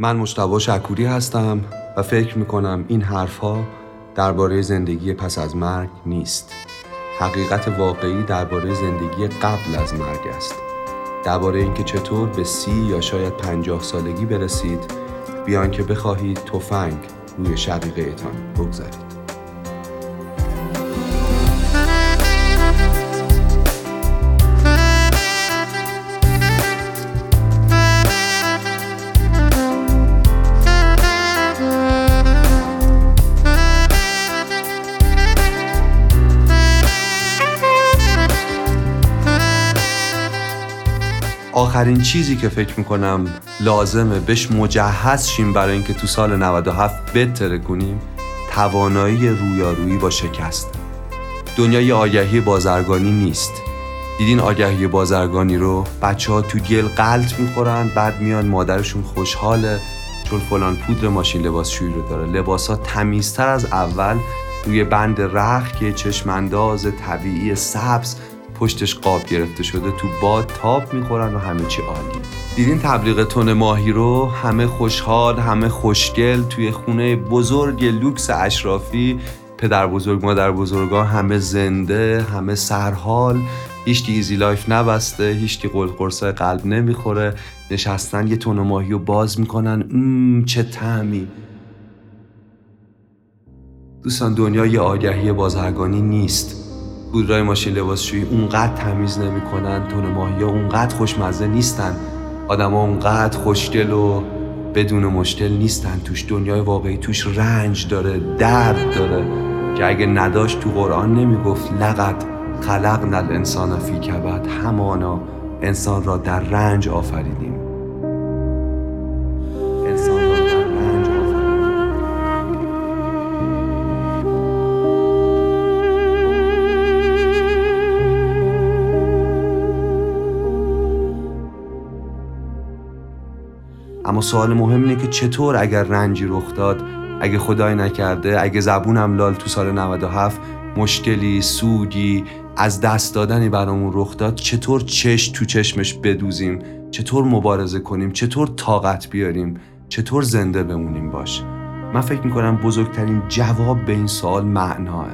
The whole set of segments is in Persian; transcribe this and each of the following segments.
من مشتبا شکوری هستم و فکر می‌کنم این حرفها درباره زندگی پس از مرگ نیست. حقیقت واقعی درباره زندگی قبل از مرگ است. درباره اینکه چطور به سی یا شاید پنجاه سالگی برسید بیان که بخواهید تفنگ روی شقیقهتان بگذارید. آخرین چیزی که فکر می‌کنم لازمه بهش مجهز شیم برای اینکه تو سال 97 بتره کنیم توانایی رویارویی با شکست. دنیای آگهی بازرگانی نیست. دیدین آگهی بازرگانی رو بچه ها تو گل قلط می‌خورن بعد میان مادرشون خوشحاله چون فلان پودر ماشین لباسشویی رو داره. لباس ها تمیزتر از اول روی بند رخ که چشم انداز طبیعی سبز پشتش قاب گرفته شده تو باد تاپ می‌خورن و همه چی عالی دیدین تبلیغ تون ماهی رو؟ همه خوشحال همه خوشگل توی خونه بزرگ لوکس اشرافی. پدر بزرگ مادر بزرگا همه زنده همه سرحال. هیچ ایزی لایف نبسته هیچ کی قرصای قلب نمی‌خوره. نشستن یه تون ماهی رو باز می‌کنن. مم چه تعمی دوستان دنیای آگهی بازرگانی نیست. گودرای ماشین لباسشویی اونقدر تمیز نمی‌کنن تون ماهی اونقدر خوشمزه نیستن. آدما اونقدر خوشگل و بدون مشکل نیستن. توش دنیای واقعی توش رنج داره درد داره. که اگه نداشت تو قرآن نمی‌گفت لقد خلقنا الانسان فی کبد. همانا انسان را در رنج آفریدیم. اما سوال مهم اینه که چطور اگر رنجی رخ داد اگه خدای نکرده اگه زبونم لال تو سال 97 مشکلی سوگی از دست دادنی برامون رخ داد چطور چش تو چشمش بدوزیم؟ چطور مبارزه کنیم؟ چطور طاقت بیاریم؟ چطور زنده بمونیم باش؟ من فکر می‌کنم بزرگترین جواب به این سوال معناه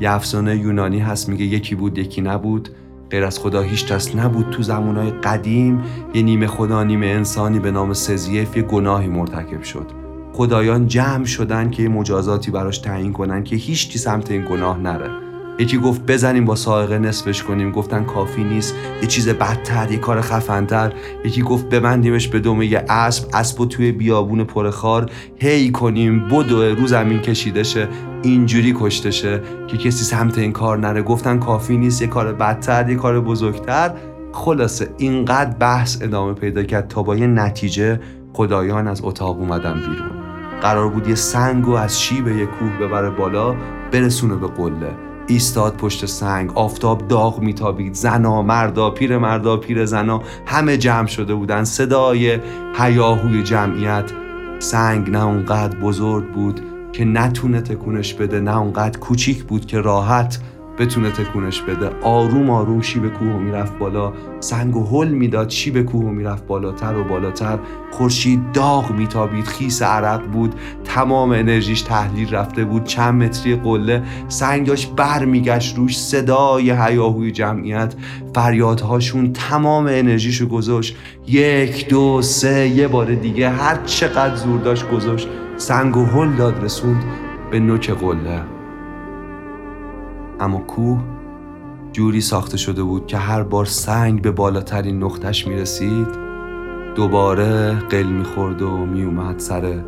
یه افسانه یونانی هست میگه یکی بود یکی نبود. غیر از خدا هیچ کس نبود تو زمانهای قدیم یه نیمه خدا نیمه انسانی به نام سزیف یه گناهی مرتکب شد. خدایان جمع شدن که مجازاتی براش تعیین کنن که هیچ سمت این گناه نره. یکی گفت بزنیم با سائقه نصفش کنیم. گفتن کافی نیست. یه چیز بدتر یه کار خفنتر. یکی گفت ببندیمش به دومه یه اسب اسب و توی بیابون پرخار هی کنیم. بدو رو زمین کشیده شه. اینجوری کشته شه که کسی سمت این کار نره. گفتن کافی نیست یه کار بدتر یه کار بزرگتر. خلاصه اینقدر بحث ادامه پیدا کرد تا با یه نتیجه خدایان از اتاق اومدن بیرون. قرار بود یه سنگ و از شیب یه کوه ببره بالا برسونه به قله. ایستاد پشت سنگ آفتاب داغ میتابید. زنا مردا پیر مردا پیر زنا همه جمع شده بودن. صدای هیاهوی جمعیت. سنگ نه اونقدر بزرگ بود که نتونه تکونش بده نه اونقدر کوچیک بود که راحت بتونه تکونش بده. آروم آروم شیب کوه می‌رفت بالا. سنگ و هل می‌داد شیب کوه می‌رفت بالاتر و بالاتر. خورشید داغ میتابید خیس عرق بود. تمام انرژیش تحلیل رفته بود. چند متری قله. سنگ داشت بر میگشت روش صدای هیاهوی جمعیت. فریادهاشون تمام انرژیشو گذاشت. یک دو سه یه بار دیگه هر چقدر زور داشت گذاشت. سنگ و هل داد رسوند به نوک قله. اما کوه جوری ساخته شده بود که هر بار سنگ به بالاترین نقطش می رسید دوباره قل می خورد و می اومد سر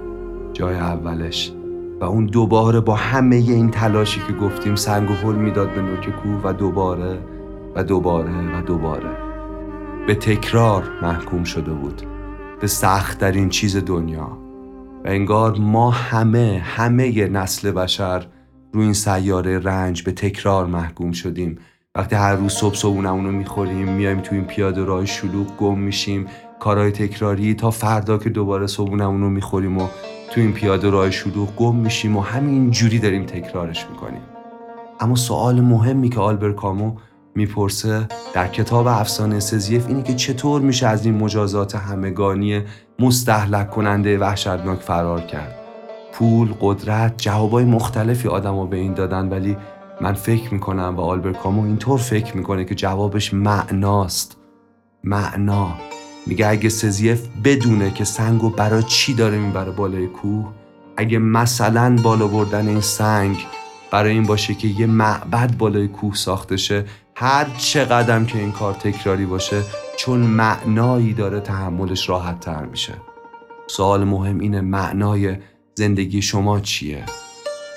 جای اولش. و اون دوباره با همه این تلاشی که گفتیم سنگ و حل می‌داد به نوک کوه و دوباره و دوباره و دوباره. به تکرار محکوم شده بود. به سخت در این چیز دنیا. انگار ما همه همه نسل بشر روی این سیاره رنج به تکرار محکوم شدیم. وقتی هر روز صبح صبحونمون رو می‌خوریم میایم تو این پیاده راه شلوغ گم میشیم کارهای تکراری تا فردا که دوباره صبحونمون رو می‌خوریم و تو این پیاده راه شلوغ گم میشیم و همین جوری داریم تکرارش می‌کنیم. اما سوال مهمی که آلبر کامو می‌پرسه در کتاب افسانه سزیف اینه که چطور میشه از این مجازات همگانی مستحلک کننده وحشتناک فرار کرد. پول، قدرت، جوابای مختلفی آدما به این دادن ولی من فکر می‌کنم و آلبر کامو اینطور فکر می‌کنه که جوابش معناست. معنا. میگه اگه سزیف بدونه که سنگو برای چی داره می‌بره بالای کوه اگه مثلا بالا بردن این سنگ برای این باشه که یه معبد بالای کوه ساخته شه هر چقدر که این کار تکراری باشه چون معنایی داره تحملش راحت تر میشه. سوال مهم اینه معنای زندگی شما چیه؟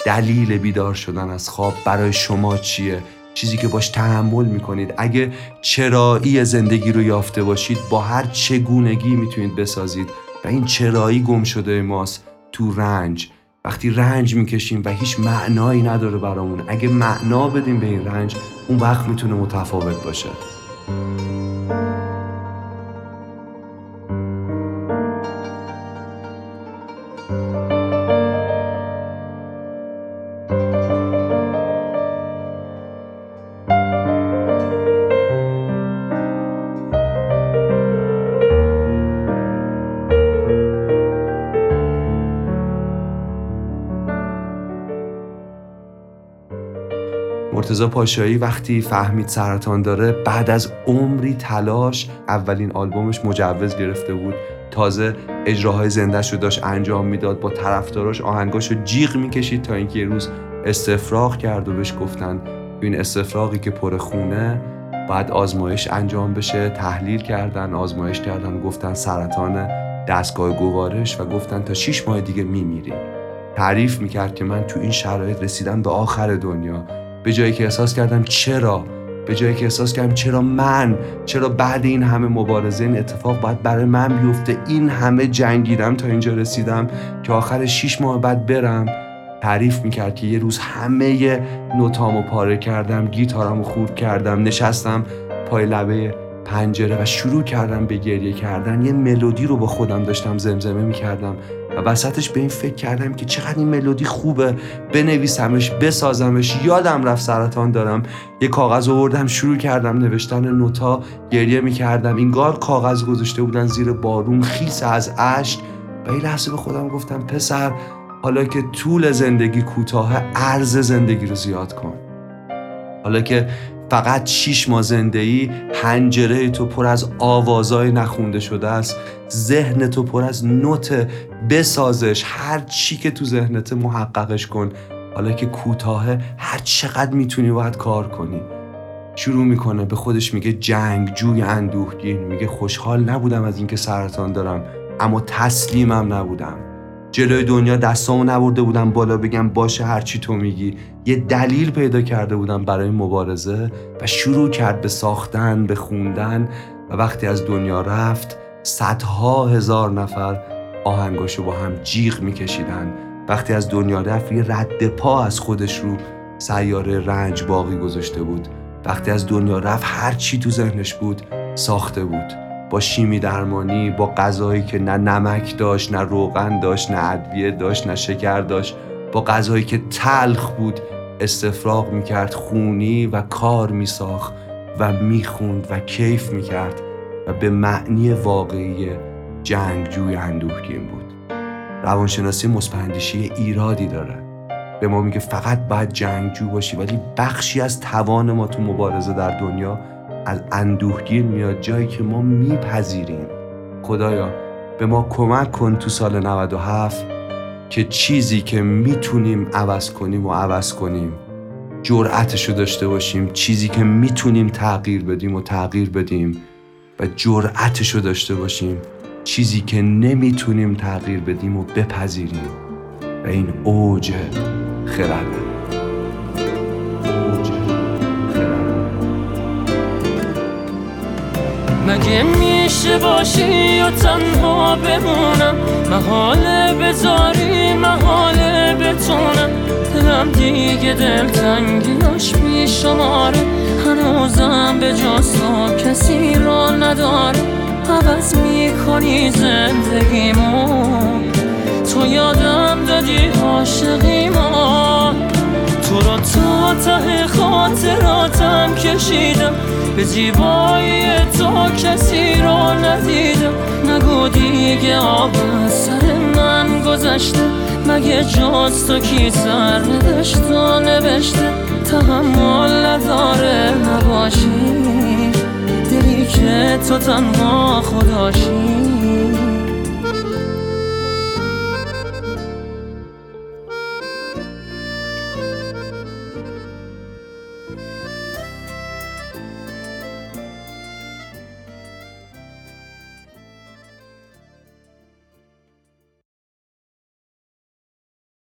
دلیل بیدار شدن از خواب برای شما چیه؟ چیزی که باش تحمل می‌کنید. اگه چرایی زندگی رو یافته باشید با هر چگونگی می‌تونید بسازید. و این چرایی گم شده ماست تو رنج. وقتی رنج می‌کشیم و هیچ معنایی نداره برامون اگه معنا بدیم به این رنج اون وقت می‌تونه متفاوت باشه. مرتزا پاشایی وقتی فهمید سرطان داره بعد از عمری تلاش اولین آلبومش مجوز گرفته بود. تازه اجراهای زندهش رو داشت انجام می‌داد با طرفداراش آهنگاش رو جیغ می‌کشید تا اینکه یه روز استفراغ کرد و بهش گفتن این استفراغی که پر خونه. بعد آزمایش انجام بشه تحلیل کردن آزمایش کردن گفتن سرطان دستگاه گوارش و گفتن تا 6 ماه دیگه میمیری. تعریف می‌کرد که من تو این شرایط رسیدم به آخر دنیا. به جایی که احساس کردم چرا به جایی که احساس کردم چرا من چرا بعد این همه مبارزه این اتفاق باید برای من بیفته این همه جنگیدم تا اینجا رسیدم که آخر شیش ماه بعد برم. تعریف می‌کرد که یه روز همه نوتامو پاره کردم گیتارمو خورد کردم نشستم پای لبه پنجره و شروع کردم به گریه کردن. یه ملودی رو با خودم داشتم زمزمه می‌کردم. وسطش به این فکر کردم که چقدر این ملودی خوبه بنویسمش بسازمش. یادم رفت سرطان دارم. یه کاغذ آوردم شروع کردم نوشتن نوتا گریه می‌کردم. اینگار کاغذ گذاشته بودن زیر بارون خیس از اشک. و این لحظه به خودم گفتم پسر حالا که طول زندگی کوتاه ارز زندگی رو زیاد کن. حالا که فقط شیش ماه زنده ای هنجره تو پر از آوازای نخونده شده است. ذهن تو پر از نوت بسازش. هر چی که تو ذهنت محققش کن. حالا که کوتاه هر چقدر می‌تونی باید کار کنی. شروع می‌کنه به خودش میگه جنگ جوی اندوهگین میگه خوشحال نبودم از اینکه سرطان دارم اما تسلیمم نبودم. جلوی دنیا دستامو نبرده بودم بالا بگم باشه هرچی تو میگی. یه دلیل پیدا کرده بودم برای مبارزه و شروع کرد به ساختن به خوندن و وقتی از دنیا رفت صدها هزار نفر آهنگاشو با هم جیغ میکشیدن. وقتی از دنیا رفت یه رد پا از خودش رو سیاره رنج باقی گذاشته بود. وقتی از دنیا رفت هر چی تو ذهنش بود ساخته بود. با شیمی درمانی با غذایی که نه نمک داشت نه روغن داشت نه ادویه داشت نه شکر داشت با غذایی که تلخ بود استفراغ می‌کرد خونی و کار میساخت و می‌خوند و کیف می‌کرد و به معنی واقعی جنگجوی اندوهگین بود. روانشناسی مثبتاندیشی ایرادی داره. به ما میگه فقط باید جنگجو باشی ولی بخشی از توان ما تو مبارزه در دنیا از اندوهگیر میاد جایی که ما میپذیریم. خدایا به ما کمک کن تو سال 97 که چیزی که می‌تونیم عوض کنیم و عوض کنیم جرأتش رو داشته باشیم چیزی که می‌تونیم تغییر بدیم و تغییر بدیم و جرأتش رو داشته باشیم چیزی که نمی‌تونیم تغییر بدیم و بپذیریم. و این اوج خرده مگه میشه باشی و تنها بمونم؟ محاله بذاری محاله بتونم. دلم دیگه دلتنگیاش بیشماره. هنوزم به جاسا کسی را نداره. عوض می‌کنی زندگیمو. تو یادم دادی عاشقیمو. تو رو تا تا ته خاطراتم کشیدم. به زیبایی تو کسی رو ندیدم. نگو دیگه آب سر من گذشته. مگه جاز تو کی سر نداشت و نوشته؟ تحمل نداره نباشی. دلی که تو تنها خداشی